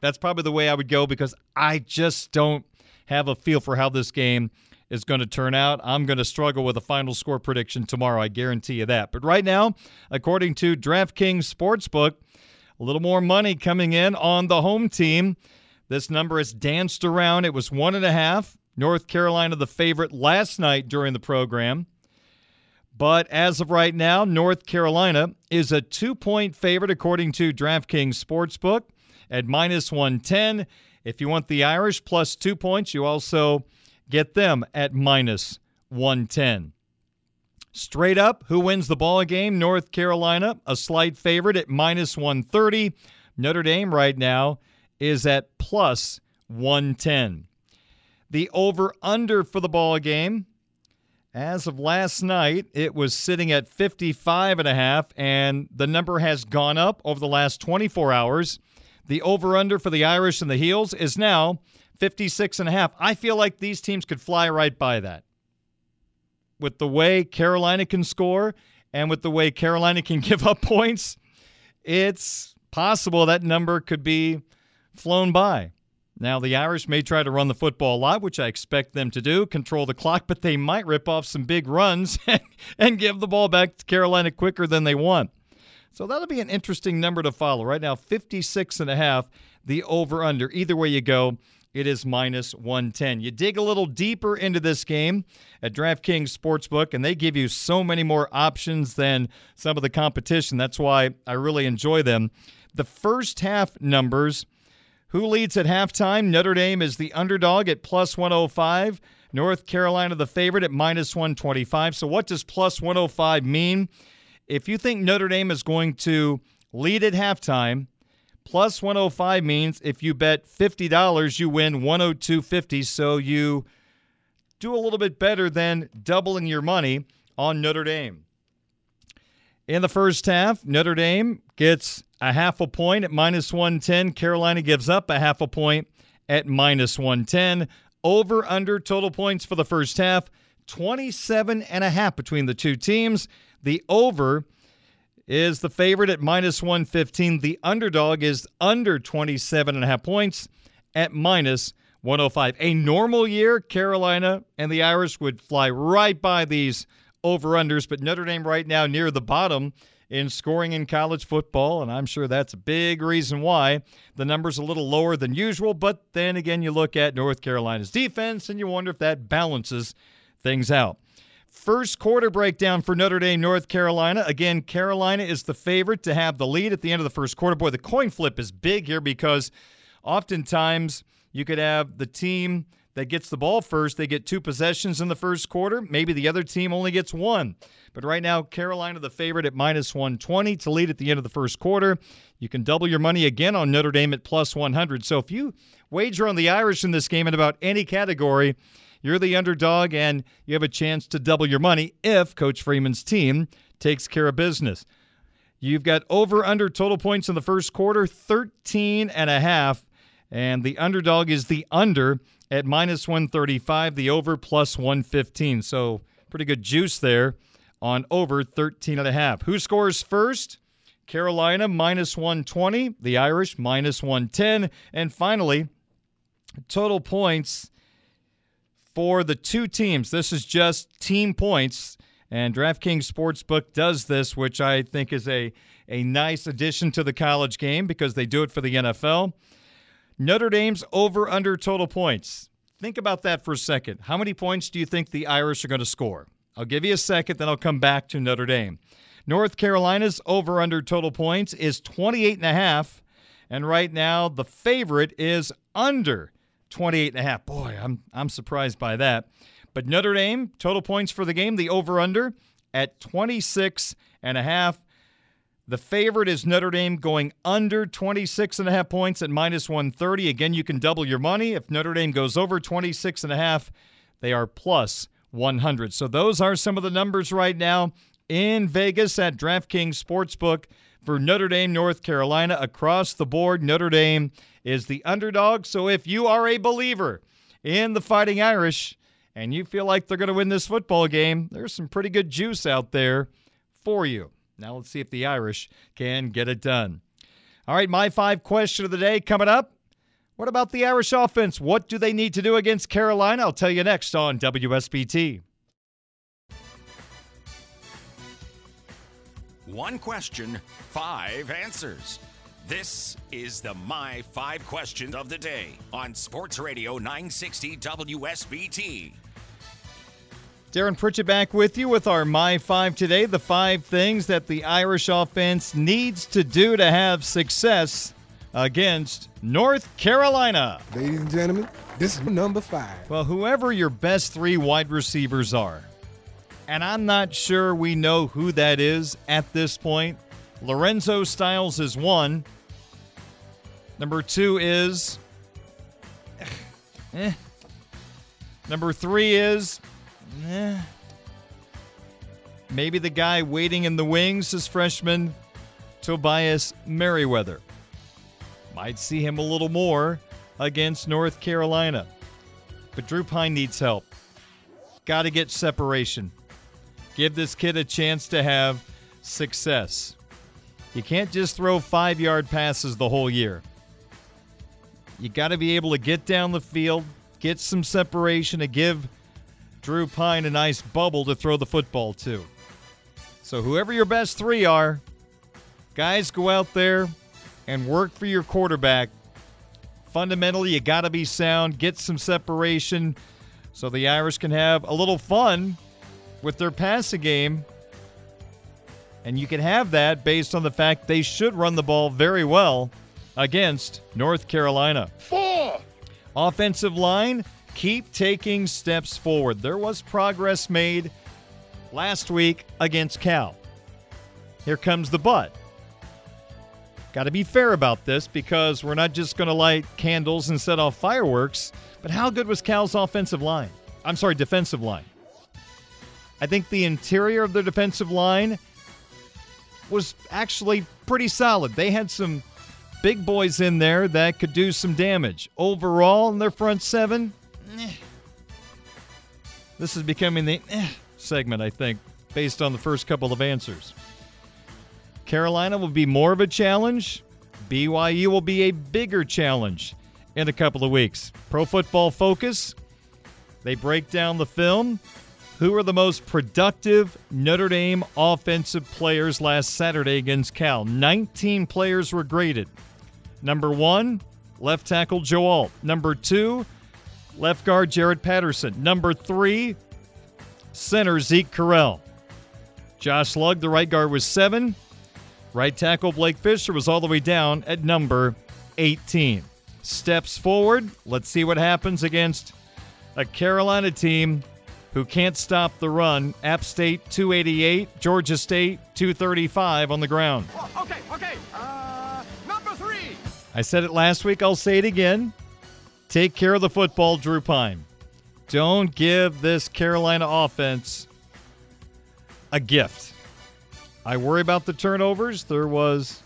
That's probably the way I would go because I just don't have a feel for how this game is going to turn out. I'm going to struggle with a final score prediction tomorrow. I guarantee you that. But right now, according to DraftKings Sportsbook, a little more money coming in on the home team. This number has danced around. It was one and a half. North Carolina, the favorite last night during the program. But as of right now, North Carolina is a two point favorite according to DraftKings Sportsbook at minus 110. If you want the Irish plus two points, you also get them at minus 110. Straight up, who wins the ball game? North Carolina, a slight favorite at minus 130. Notre Dame right now is at plus 110. The over under for the ball game as of last night, it was sitting at 55 and a half and the number has gone up over the last 24 hours. The over under for the Irish and the Heels is now 56 and a half. I feel like these teams could fly right by that. With the way Carolina can score and with the way Carolina can [LAUGHS] give up points, it's possible that number could be flown by. Now, the Irish may try to run the football a lot, which I expect them to do, control the clock, but they might rip off some big runs [LAUGHS] and give the ball back to Carolina quicker than they want. So that'll be an interesting number to follow. Right now, 56 and a half, the over under. Either way you go, it is minus 110. You dig a little deeper into this game at DraftKings Sportsbook, and they give you so many more options than some of the competition. That's why I really enjoy them. The first half numbers who leads at halftime? Notre Dame is the underdog at plus 105. North Carolina, the favorite, at minus 125. So, what does plus 105 mean? If you think Notre Dame is going to lead at halftime, plus 105 means if you bet $50, you win 102.50. So, you do a little bit better than doubling your money on Notre Dame. In the first half, Notre Dame gets a half a point at minus 110. Carolina gives up a half a point at minus 110. Over under total points for the first half, 27 and a half between the two teams. The over is the favorite at minus 115. The underdog is under 27 and a half points at minus 105. A normal year, Carolina and the Irish would fly right by these over unders, but Notre Dame right now near the bottom in scoring in college football, and I'm sure that's a big reason why the number's a little lower than usual. But then again, you look at North Carolina's defense and you wonder if that balances things out. First quarter breakdown for Notre Dame, North Carolina. Again, Carolina is the favorite to have the lead at the end of the first quarter. Boy, the coin flip is big here because oftentimes you could have the team that gets the ball first, they get two possessions in the first quarter. Maybe the other team only gets one. But right now, Carolina the favorite at minus 120 to lead at the end of the first quarter. You can double your money again on Notre Dame at plus 100. So if you wager on the Irish in this game in about any category, you're the underdog and you have a chance to double your money if Coach Freeman's team takes care of business. You've got over under total points in the first quarter, 13 and a half, and the underdog is the under at minus 135, the over plus 115. So pretty good juice there on over 13 and a half. Who scores first? Carolina minus 120, the Irish minus 110, and finally, total points for the two teams. This is just team points, and DraftKings Sportsbook does this, which I think is a, a nice addition to the college game because they do it for the NFL. Notre Dame's over under total points. Think about that for a second. How many points do you think the Irish are going to score? I'll give you a second, then I'll come back to Notre Dame. North Carolina's over under total points is 28 and a half, and right now the favorite is under 28 and a half. Boy, I'm I'm surprised by that. But Notre Dame total points for the game, the over under at 26 and a half. The favorite is Notre Dame going under 26 and a half points at minus 130. Again, you can double your money. If Notre Dame goes over 26 and a half, they are plus 100. So those are some of the numbers right now in Vegas at DraftKings Sportsbook for Notre Dame, North Carolina. Across the board, Notre Dame is the underdog. So if you are a believer in the Fighting Irish and you feel like they're going to win this football game, there's some pretty good juice out there for you. Now let's see if the Irish can get it done. All right, my five question of the day coming up. What about the Irish offense? What do they need to do against Carolina? I'll tell you next on WSBT. One question, five answers. This is the My Five Questions of the Day on Sports Radio 960 WSBT. Darren Pritchett back with you with our My Five today. The five things that the Irish offense needs to do to have success against North Carolina. Ladies and gentlemen, this is number five. Well, whoever your best three wide receivers are, and I'm not sure we know who that is at this point. Lorenzo Styles is one. Number two is. Eh. Number three is. Eh. Maybe the guy waiting in the wings is freshman Tobias Merriweather. Might see him a little more against North Carolina. But Drew Pyne needs help. Got to get separation. Give this kid a chance to have success. You can't just throw five yard passes the whole year. You got to be able to get down the field, get some separation, to give Drew Pyne a nice bubble to throw the football to. So, whoever your best three are, guys, go out there and work for your quarterback. Fundamentally, you got to be sound, get some separation so the Irish can have a little fun with their passing game. And you can have that based on the fact they should run the ball very well against North Carolina. Four. Offensive line, keep taking steps forward. There was progress made last week against Cal. Here comes the but. Got to be fair about this because we're not just going to light candles and set off fireworks, but how good was Cal's offensive line? I'm sorry, defensive line. I think the interior of the defensive line was actually pretty solid. They had some big boys in there that could do some damage. Overall, in their front seven, eh. this is becoming the eh segment, I think, based on the first couple of answers. Carolina will be more of a challenge. BYU will be a bigger challenge in a couple of weeks. Pro Football Focus, they break down the film. Who are the most productive Notre Dame offensive players last Saturday against Cal? 19 players were graded. Number one, left tackle Joe Alt. Number two, left guard Jarrett Patterson. Number three, center Zeke Correll. Josh Lugg, the right guard, was seven. Right tackle Blake Fisher was all the way down at number 18. Steps forward. Let's see what happens against a Carolina team who can't stop the run. App State 288, Georgia State 235 on the ground. Okay, okay. Uh, number three. I said it last week, I'll say it again. Take care of the football, Drew Pyne. Don't give this Carolina offense a gift. I worry about the turnovers. There was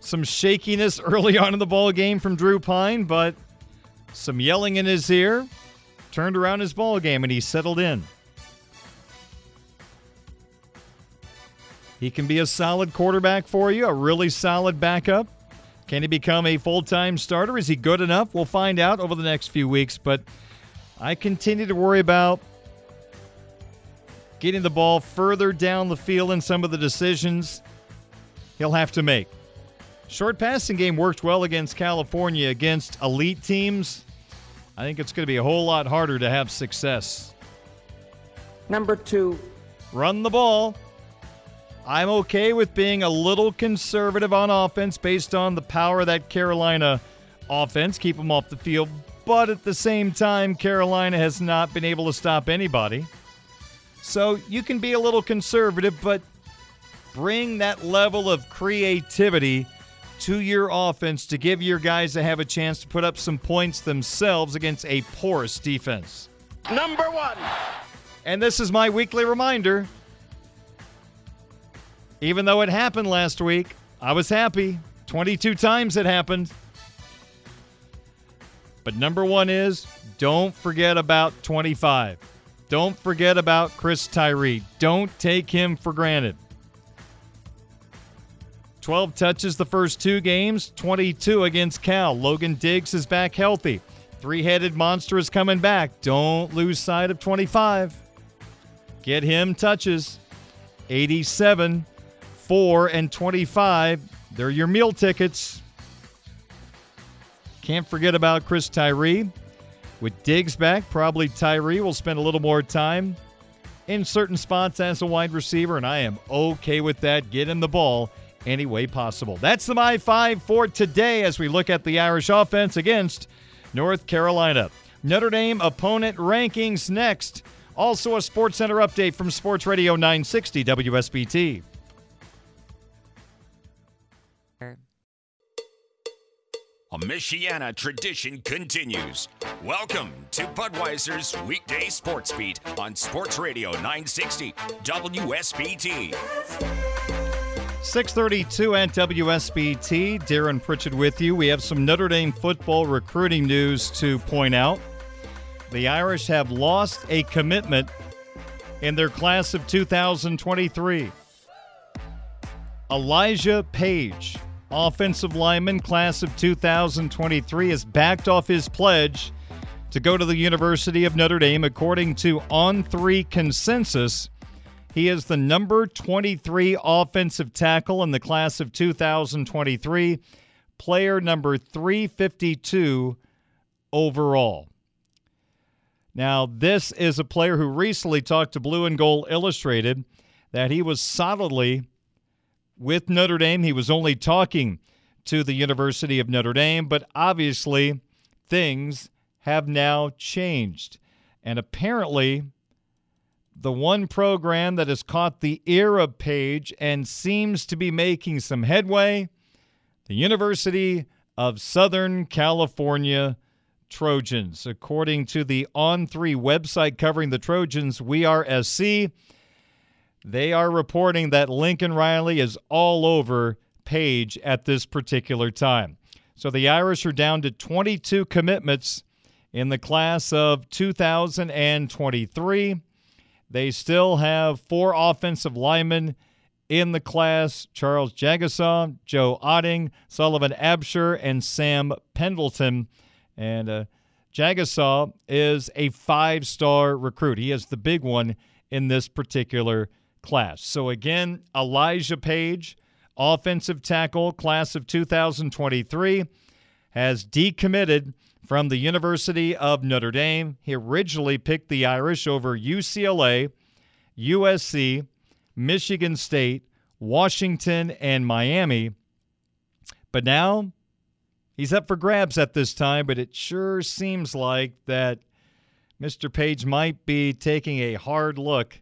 some shakiness [LAUGHS] early on in the ball game from Drew Pyne, but some yelling in his ear turned around his ball game and he settled in. He can be a solid quarterback for you, a really solid backup. Can he become a full time starter? Is he good enough? We'll find out over the next few weeks, but I continue to worry about getting the ball further down the field and some of the decisions he'll have to make. Short passing game worked well against California. Against elite teams, I think it's going to be a whole lot harder to have success. Number two, run the ball. I'm okay with being a little conservative on offense based on the power of that Carolina offense. Keep them off the field. But at the same time, Carolina has not been able to stop anybody. So you can be a little conservative, but bring that level of creativity to your offense to give your guys to have a chance to put up some points themselves against a porous defense. Number one. And this is my weekly reminder. Even though it happened last week, I was happy. 22 times it happened. But number one is don't forget about 25. Don't forget about Chris Tyree. Don't take him for granted. 12 touches the first two games, 22 against Cal. Logan Diggs is back healthy. Three headed monster is coming back. Don't lose sight of 25. Get him touches. 87, 4, and 25. They're your meal tickets. Can't forget about Chris Tyree. With Diggs back, probably Tyree will spend a little more time in certain spots as a wide receiver, and I am okay with that. Get him the ball any way possible. That's the My Five for today as we look at the Irish offense against North Carolina. Notre Dame opponent rankings next. Also, a Sports Center update from Sports Radio 960 WSBT. A Michiana tradition continues. Welcome to Budweiser's weekday sports beat on Sports Radio 960 WSBT. 632 at WSBT. Darren Pritchett with you. We have some Notre Dame football recruiting news to point out. The Irish have lost a commitment in their class of 2023. Elijah Paige, offensive lineman, class of 2023, has backed off his pledge to go to the University of Notre Dame. According to On 3 Consensus, he is the number 23 offensive tackle in the class of 2023, player number 352 overall. Now, this is a player who recently talked to Blue and Gold Illustrated that he was solidly with Notre Dame. He was only talking to the University of Notre Dame, but obviously things have now changed. And apparently, the one program that has caught the ear of Paige and seems to be making some headway, the University of Southern California Trojans. According to the On3 website covering the Trojans, We Are SC, they are reporting that Lincoln Riley is all over Paige at this particular time. So the Irish are down to 22 commitments in the class of 2023. They still have four offensive linemen in the class Charles Jagusah, Joe Otting, Sullivan Absher, and Sam Pendleton. And uh, Jagusah is a five star recruit. He is the big one in this particular class. So, again, Elijah Paige, offensive tackle, class of 2023, has decommitted from the University of Notre Dame. He originally picked the Irish over UCLA, USC, Michigan State, Washington, and Miami. But now he's up for grabs at this time, but it sure seems like that Mr. Paige might be taking a hard look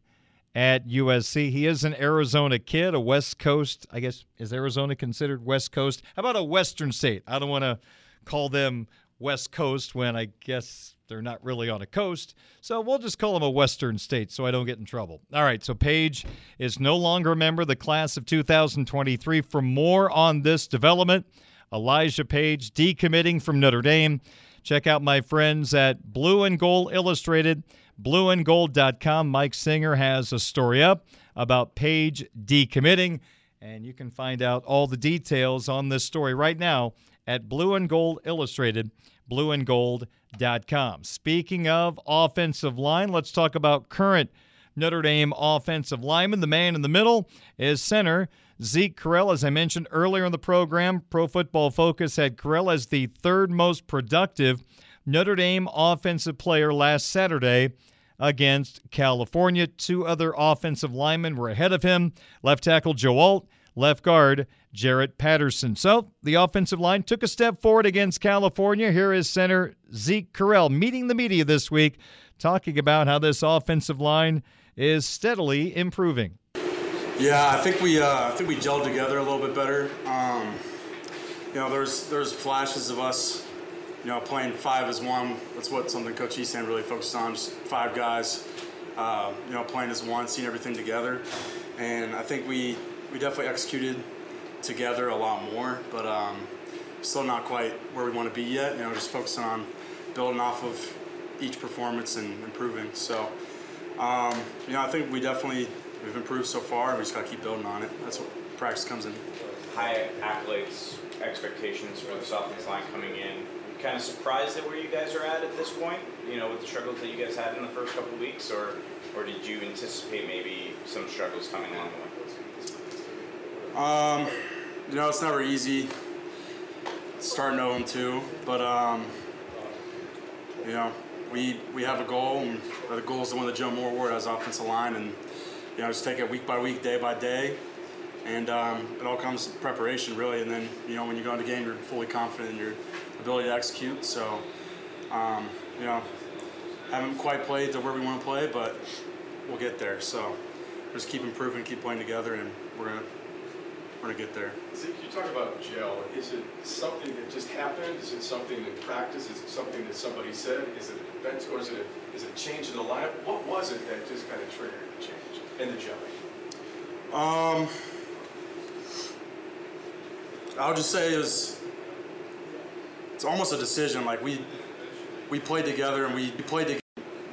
at USC. He is an Arizona kid, a West Coast, I guess, is Arizona considered West Coast? How about a Western state? I don't want to call them West Coast when I guess they're not really on a coast. So we'll just call them a Western state so I don't get in trouble. All right, so Paige is no longer a member of the class of 2023. For more on this development, Elijah Paige decommitting from Notre Dame. Check out my friends at Blue and Gold Illustrated, blueandgold.com. Mike Singer has a story up about Paige decommitting, and you can find out all the details on this story right now at Blue and Gold Illustrated, blueandgold.com. Speaking of offensive line, let's talk about current Notre Dame offensive lineman. The man in the middle is center Zeke Correll. As I mentioned earlier in the program, Pro Football Focus had Correll as the third most productive Notre Dame offensive player last Saturday against California. Two other offensive linemen were ahead of him left tackle Joe Alt, left guard Jarrett Patterson. So the offensive line took a step forward against California. Here is center Zeke Correll meeting the media this week, talking about how this offensive line is steadily improving. Yeah, I think we uh, I think we gelled together a little bit better. Um, you know, there's there's flashes of us, you know, playing five as one. That's what something Coach Hiestand really focused on, just five guys, uh, you know, playing as one, seeing everything together. And I think we we definitely executed together a lot more, but um, still not quite where we want to be yet. You know, just focusing on building off of each performance and improving. So, um, you know, I think we definitely we've improved so far. And we just got to keep building on it. That's what practice comes in. High accolades, expectations for this offensive line coming in. I'm kind of surprised at where you guys are at at this point. You know, with the struggles that you guys had in the first couple weeks, or or did you anticipate maybe some struggles coming along the way? Um, you know, it's never easy starting 0 2, but um, you know, we we have a goal, and the goal is to win the Joe Moore Award as offensive line, and you know, just take it week by week, day by day, and um, it all comes preparation really, and then you know, when you go into game, you're fully confident in your ability to execute. So, um, you know, haven't quite played to where we want to play, but we'll get there. So, just keep improving, keep playing together, and we're gonna we're gonna get there. You talk about gel. Is it something that just happened? Is it something in practice? Is it something that somebody said? Is it an event, or is it a, is it change in the lineup? What was it that just kind of triggered the change and the gelling? Um, I'll just say was. It's almost a decision. Like we, we played together and we played.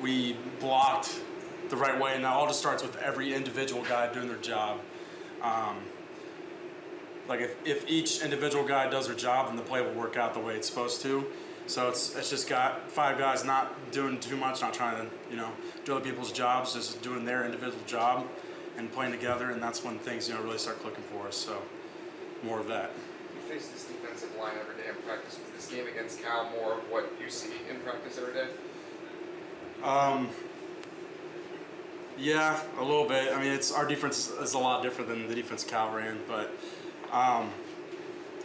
We blocked the right way, and that all just starts with every individual guy doing their job. Um, like if, if each individual guy does their job, then the play will work out the way it's supposed to. So it's it's just got five guys not doing too much, not trying to you know do other people's jobs, just doing their individual job and playing together, and that's when things you know really start clicking for us. So more of that. You face this defensive line every day in practice. Was this game against Cal more of what you see in practice every day? Um, yeah, a little bit. I mean, it's our defense is a lot different than the defense Cal ran, but um,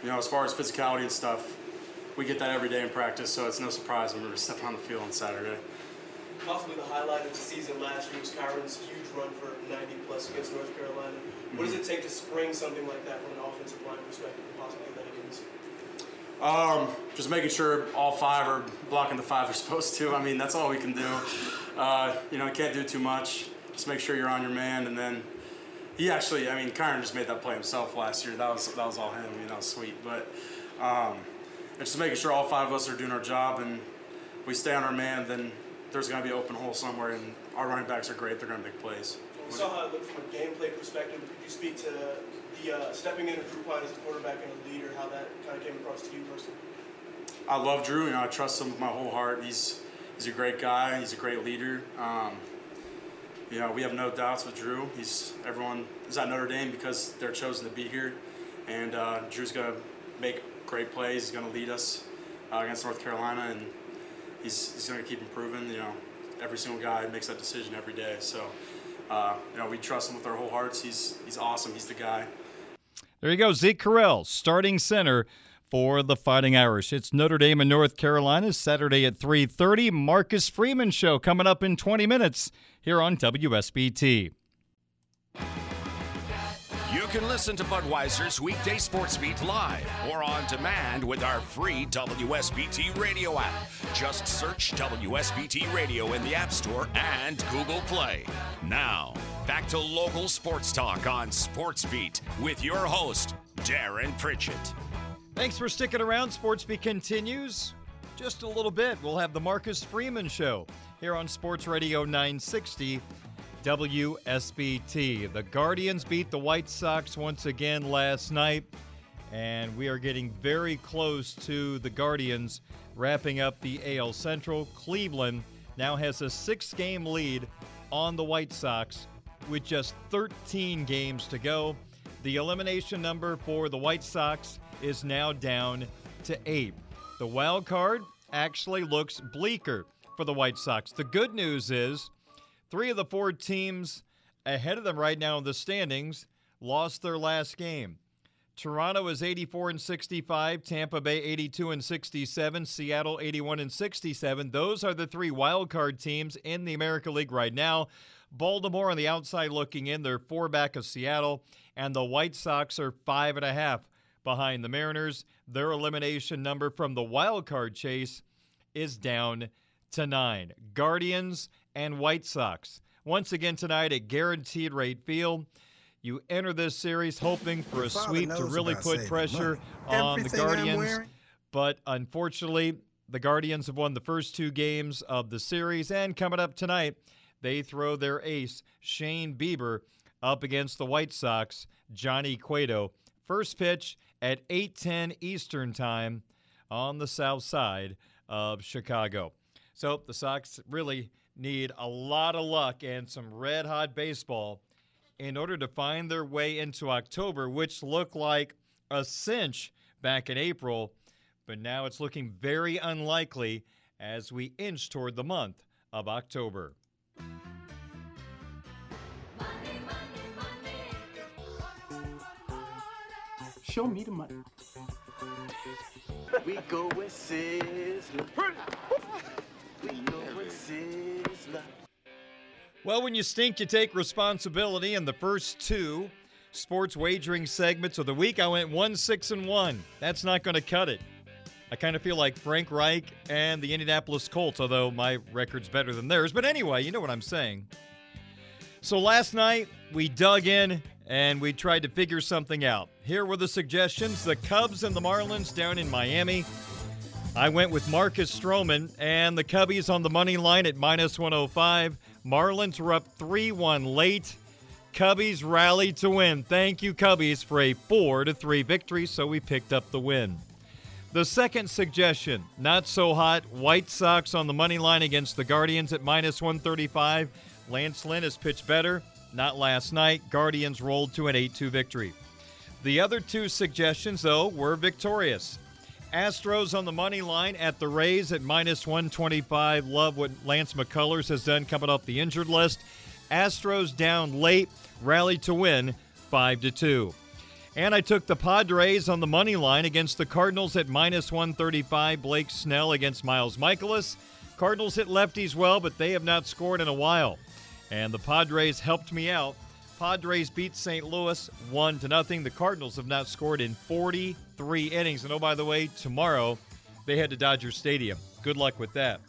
you know, as far as physicality and stuff, we get that every day in practice, so it's no surprise when we're stepping on the field on Saturday. Possibly the highlight of the season last year was Kyren's huge run for 90 plus against North Carolina. What does it take to spring something like that from an offensive line perspective and possibly let it in um, just making sure all five are blocking the five they're [LAUGHS] supposed to. I mean, that's all we can do. Uh, you know, can't do too much. Just make sure you're on your man, and then he actually, I mean, Kyren just made that play himself last year. That was that was all him. I mean, that was sweet. But um, it's just making sure all five of us are doing our job, and we stay on our man. Then there's going to be an open hole somewhere, and our running backs are great. They're going to make plays. We saw how it looked from a gameplay perspective. Could you speak to the uh, stepping in of Drew Pyne as a quarterback and a leader, how that kind of came across to you personally? I love Drew. You know, I trust him with my whole heart. He's he's a great guy. He's a great leader. Um, you know, we have no doubts with Drew. He's everyone is at Notre Dame because they're chosen to be here, and uh, Drew's gonna make great plays. He's gonna lead us uh, against North Carolina, and he's he's gonna keep improving. You know, every single guy makes that decision every day. So, uh, you know, we trust him with our whole hearts. He's he's awesome. He's the guy. There you go, Zeke Correll, starting center for the Fighting Irish. It's Notre Dame and North Carolina Saturday at 3:30. Marcus Freeman show coming up in 20 minutes here on WSBT. You can listen to Budweiser's weekday sports beat live or on demand with our free WSBT radio app. Just search WSBT Radio in the App Store and Google Play. Now, back to local sports talk on Sports Beat with your host, Darren Pritchett. Thanks for sticking around. Sports Beat continues. Just a little bit. We'll have the Marcus Freeman show here on Sports Radio 960 WSBT. The Guardians beat the White Sox once again last night, and we are getting very close to the Guardians wrapping up the AL Central. Cleveland now has a six game lead on the White Sox with just 13 games to go. The elimination number for the White Sox is now down to eight. The wild card actually looks bleaker for the White Sox. The good news is three of the four teams ahead of them right now in the standings lost their last game. Toronto is 84 and 65, Tampa Bay 82 and 67, Seattle 81 and 67. Those are the three wild card teams in the America League right now. Baltimore on the outside looking in. They're four back of Seattle. And the White Sox are five and a half behind the Mariners. Their elimination number from the wild card chase is down to nine. Guardians and White Sox. Once again tonight at Guaranteed Rate Field. You enter this series hoping for a sweep to really put pressure on the Guardians. But unfortunately, the Guardians have won the first two games of the series. And coming up tonight, they throw their ace, Shane Bieber, up against the White Sox, Johnny Cueto. First pitch at 8:10 Eastern Time on the south side of Chicago. So the Sox really need a lot of luck and some red hot baseball in order to find their way into October, which looked like a cinch back in April, but now it's looking very unlikely as we inch toward the month of October. Show me the money. we go with Sizzler. Well, when you stink, you take responsibility. In the first two sports wagering segments of the week, I went one, six, and one. That's not going to cut it. I kind of feel like Frank Reich and the Indianapolis Colts, although my record's better than theirs. But anyway, you know what I'm saying. So last night, we dug in and we tried to figure something out. Here were the suggestions the Cubs and the Marlins down in Miami. I went with Marcus Stroman and the Cubbies on the money line at minus 105. Marlins were up 3 1 late. Cubbies rallied to win. Thank you, Cubbies, for a 4 3 victory, so we picked up the win. The second suggestion, not so hot. White Sox on the money line against the Guardians at minus 135. Lance Lynn has pitched better. Not last night. Guardians rolled to an 8 2 victory. The other two suggestions, though, were victorious. Astros on the money line at the Rays at minus 125. Love what Lance McCullers has done coming off the injured list. Astros down late, rallied to win 5 to 2. And I took the Padres on the money line against the Cardinals at minus 135. Blake Snell against Miles Mikolas. Cardinals hit lefties well, but they have not scored in a while. And the Padres helped me out. Padres beat St. Louis 1 to nothing. The Cardinals have not scored in 43 innings. And oh, by the way, tomorrow they head to Dodger Stadium. Good luck with that.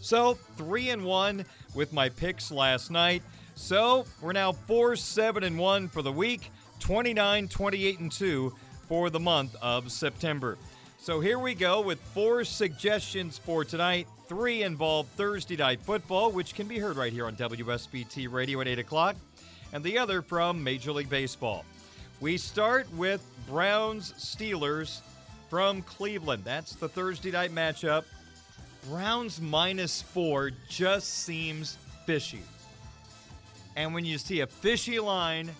So, 3 and 1 with my picks last night. So, we're now 4 7 and 1 for the week, 29 28 and 2 for the month of September. So, here we go with four suggestions for tonight. Three involve Thursday Night Football, which can be heard right here on WSBT Radio at 8 o'clock and the other from Major League Baseball. We start with Browns Steelers from Cleveland. That's the Thursday night matchup. Browns minus four just seems fishy. And when you see a fishy line,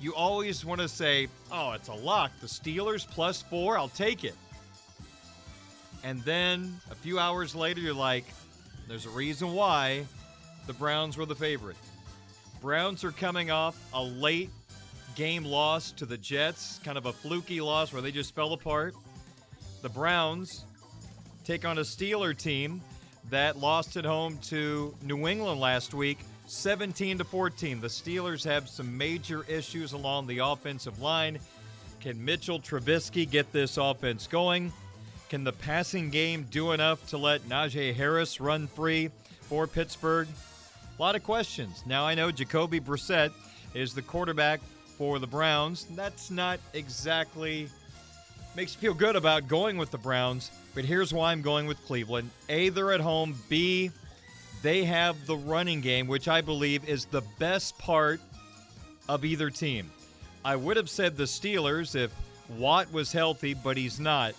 you always want to say, oh, it's a lock. The Steelers plus four, I'll take it. And then a few hours later, you're like, there's a reason why the Browns were the favorite. Browns are coming off a late game loss to the Jets, kind of a fluky loss where they just fell apart. The Browns take on a Steeler team that lost at home to New England last week, 17 to 14. The Steelers have some major issues along the offensive line. Can Mitchell Trubisky get this offense going? Can the passing game do enough to let Najee Harris run free for Pittsburgh? A lot of questions. Now I know Jacoby Brissett is the quarterback for the Browns. That's not exactly makes me feel good about going with the Browns, but here's why I'm going with Cleveland. A, they're at home. B, they have the running game, which I believe is the best part of either team. I would have said the Steelers if Watt was healthy, but he's not.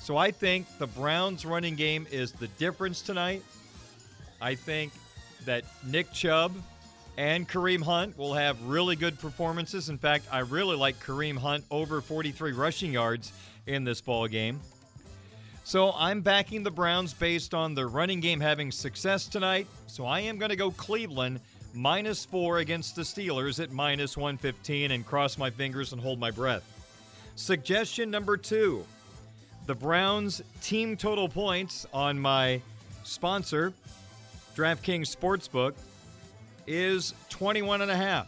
So I think the Browns running game is the difference tonight. I think that Nick Chubb and Kareem Hunt will have really good performances. In fact, I really like Kareem Hunt over 43 rushing yards in this ball game. So I'm backing the Browns based on their running game having success tonight. So I am going to go Cleveland minus four against the Steelers at minus 115 and cross my fingers and hold my breath. Suggestion number two the Browns team total points on my sponsor, DraftKings Sportsbook. is 21 and a half.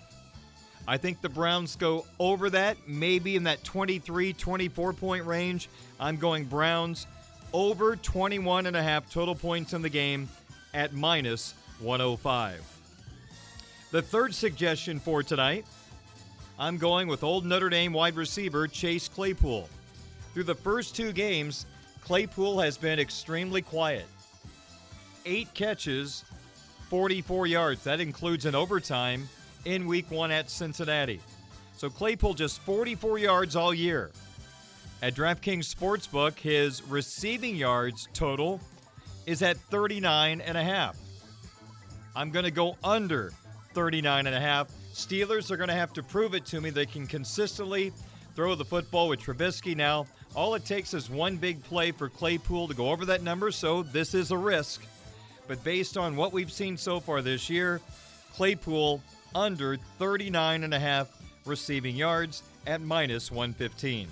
I think the Browns go over that, maybe in that 23, 24 point range. I'm going Browns over 21 and a half total points in the game at minus 105. The third suggestion for tonight, I'm going with old Notre Dame wide receiver Chase Claypool. Through the first two games, Claypool has been extremely quiet. Eight catches, 44 yards. That includes an overtime in week one at Cincinnati. So Claypool just 44 yards all year. At DraftKings Sportsbook, his receiving yards total is at 39 and a half. I'm going to go under 39 and a half. Steelers are going to have to prove it to me they can consistently throw the football with Trubisky now. All it takes is one big play for Claypool to go over that number, so this is a risk. But based on what we've seen so far this year, Claypool under 39 and a half receiving yards at minus 115.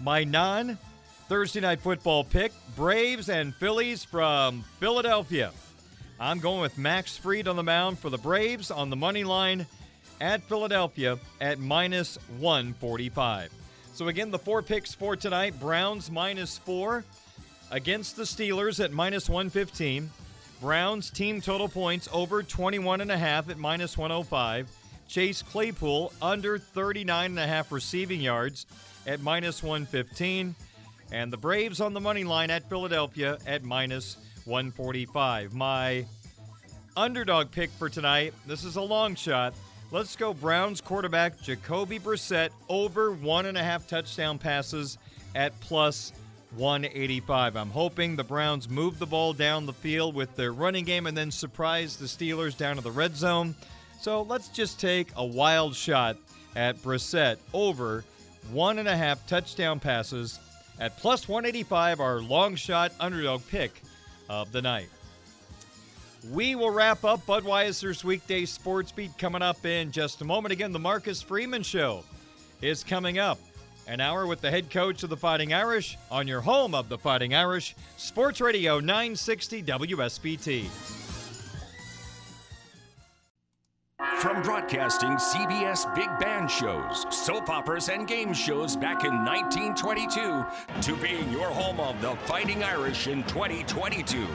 My non Thursday night football pick Braves and Phillies from Philadelphia. I'm going with Max Fried on the mound for the Braves on the money line at Philadelphia at minus 145. So, again, the four picks for tonight Browns minus four against the Steelers at minus 115. Browns team total points over 21 and a half at minus 105. Chase Claypool under 39 and a half receiving yards at minus 115. And the Braves on the money line at Philadelphia at minus 145. My underdog pick for tonight, this is a long shot. Let's go Browns quarterback Jacoby Brissett over one and a half touchdown passes at plus 185. I'm hoping the Browns move the ball down the field with their running game and then surprise the Steelers down to the red zone. So let's just take a wild shot at Brissett over one and a half touchdown passes at plus 185, our long shot underdog pick of the night. We will wrap up Budweiser's weekday sports beat coming up in just a moment. Again, the Marcus Freeman Show is coming up. An hour with the head coach of the Fighting Irish on your home of the Fighting Irish, Sports Radio 960 WSBT. From broadcasting CBS big band shows, soap operas, and game shows back in 1922 to being your home of the Fighting Irish in 2022.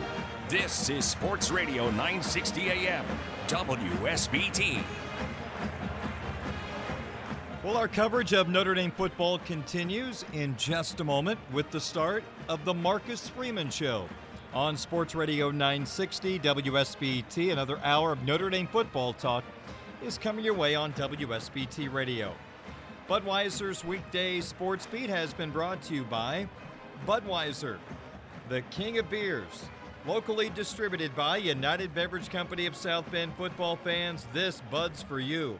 This is Sports Radio 960 AM, WSBT. Well, our coverage of Notre Dame football continues in just a moment with the start of the Marcus Freeman Show on Sports Radio 960 WSBT. Another hour of Notre Dame football talk is coming your way on WSBT Radio. Budweiser's weekday sports beat has been brought to you by Budweiser, the king of beers. Locally distributed by United Beverage Company of South Bend football fans, this Bud's for you.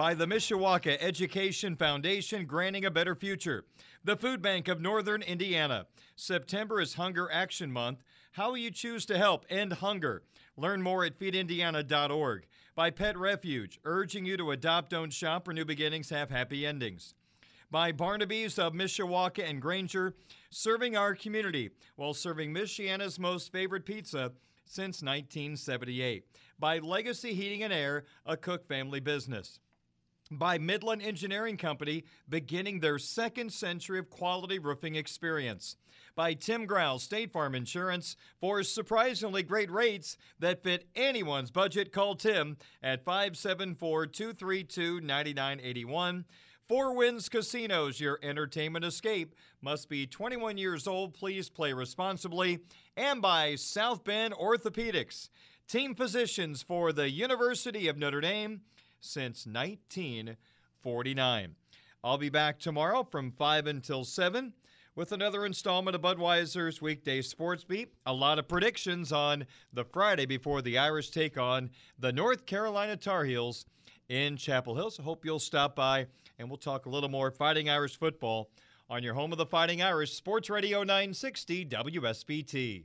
By the Mishawaka Education Foundation, granting a better future. The Food Bank of Northern Indiana. September is Hunger Action Month. How will you choose to help end hunger? Learn more at feedindiana.org. By Pet Refuge, urging you to adopt, don't shop, or new beginnings have happy endings by Barnaby's of Mishawaka and Granger, serving our community while serving Michiana's most favorite pizza since 1978. By Legacy Heating and Air, a Cook family business. By Midland Engineering Company, beginning their second century of quality roofing experience. By Tim Growl State Farm Insurance for surprisingly great rates that fit anyone's budget. Call Tim at 574 232 9981. Four Winds Casinos, your entertainment escape. Must be 21 years old. Please play responsibly. And by South Bend Orthopedics, team physicians for the University of Notre Dame since 1949. I'll be back tomorrow from 5 until 7 with another installment of Budweiser's Weekday Sports Beat. A lot of predictions on the Friday before the Irish take on the North Carolina Tar Heels in Chapel Hill. So hope you'll stop by and we'll talk a little more Fighting Irish football on your home of the Fighting Irish, Sports Radio 960 WSBT.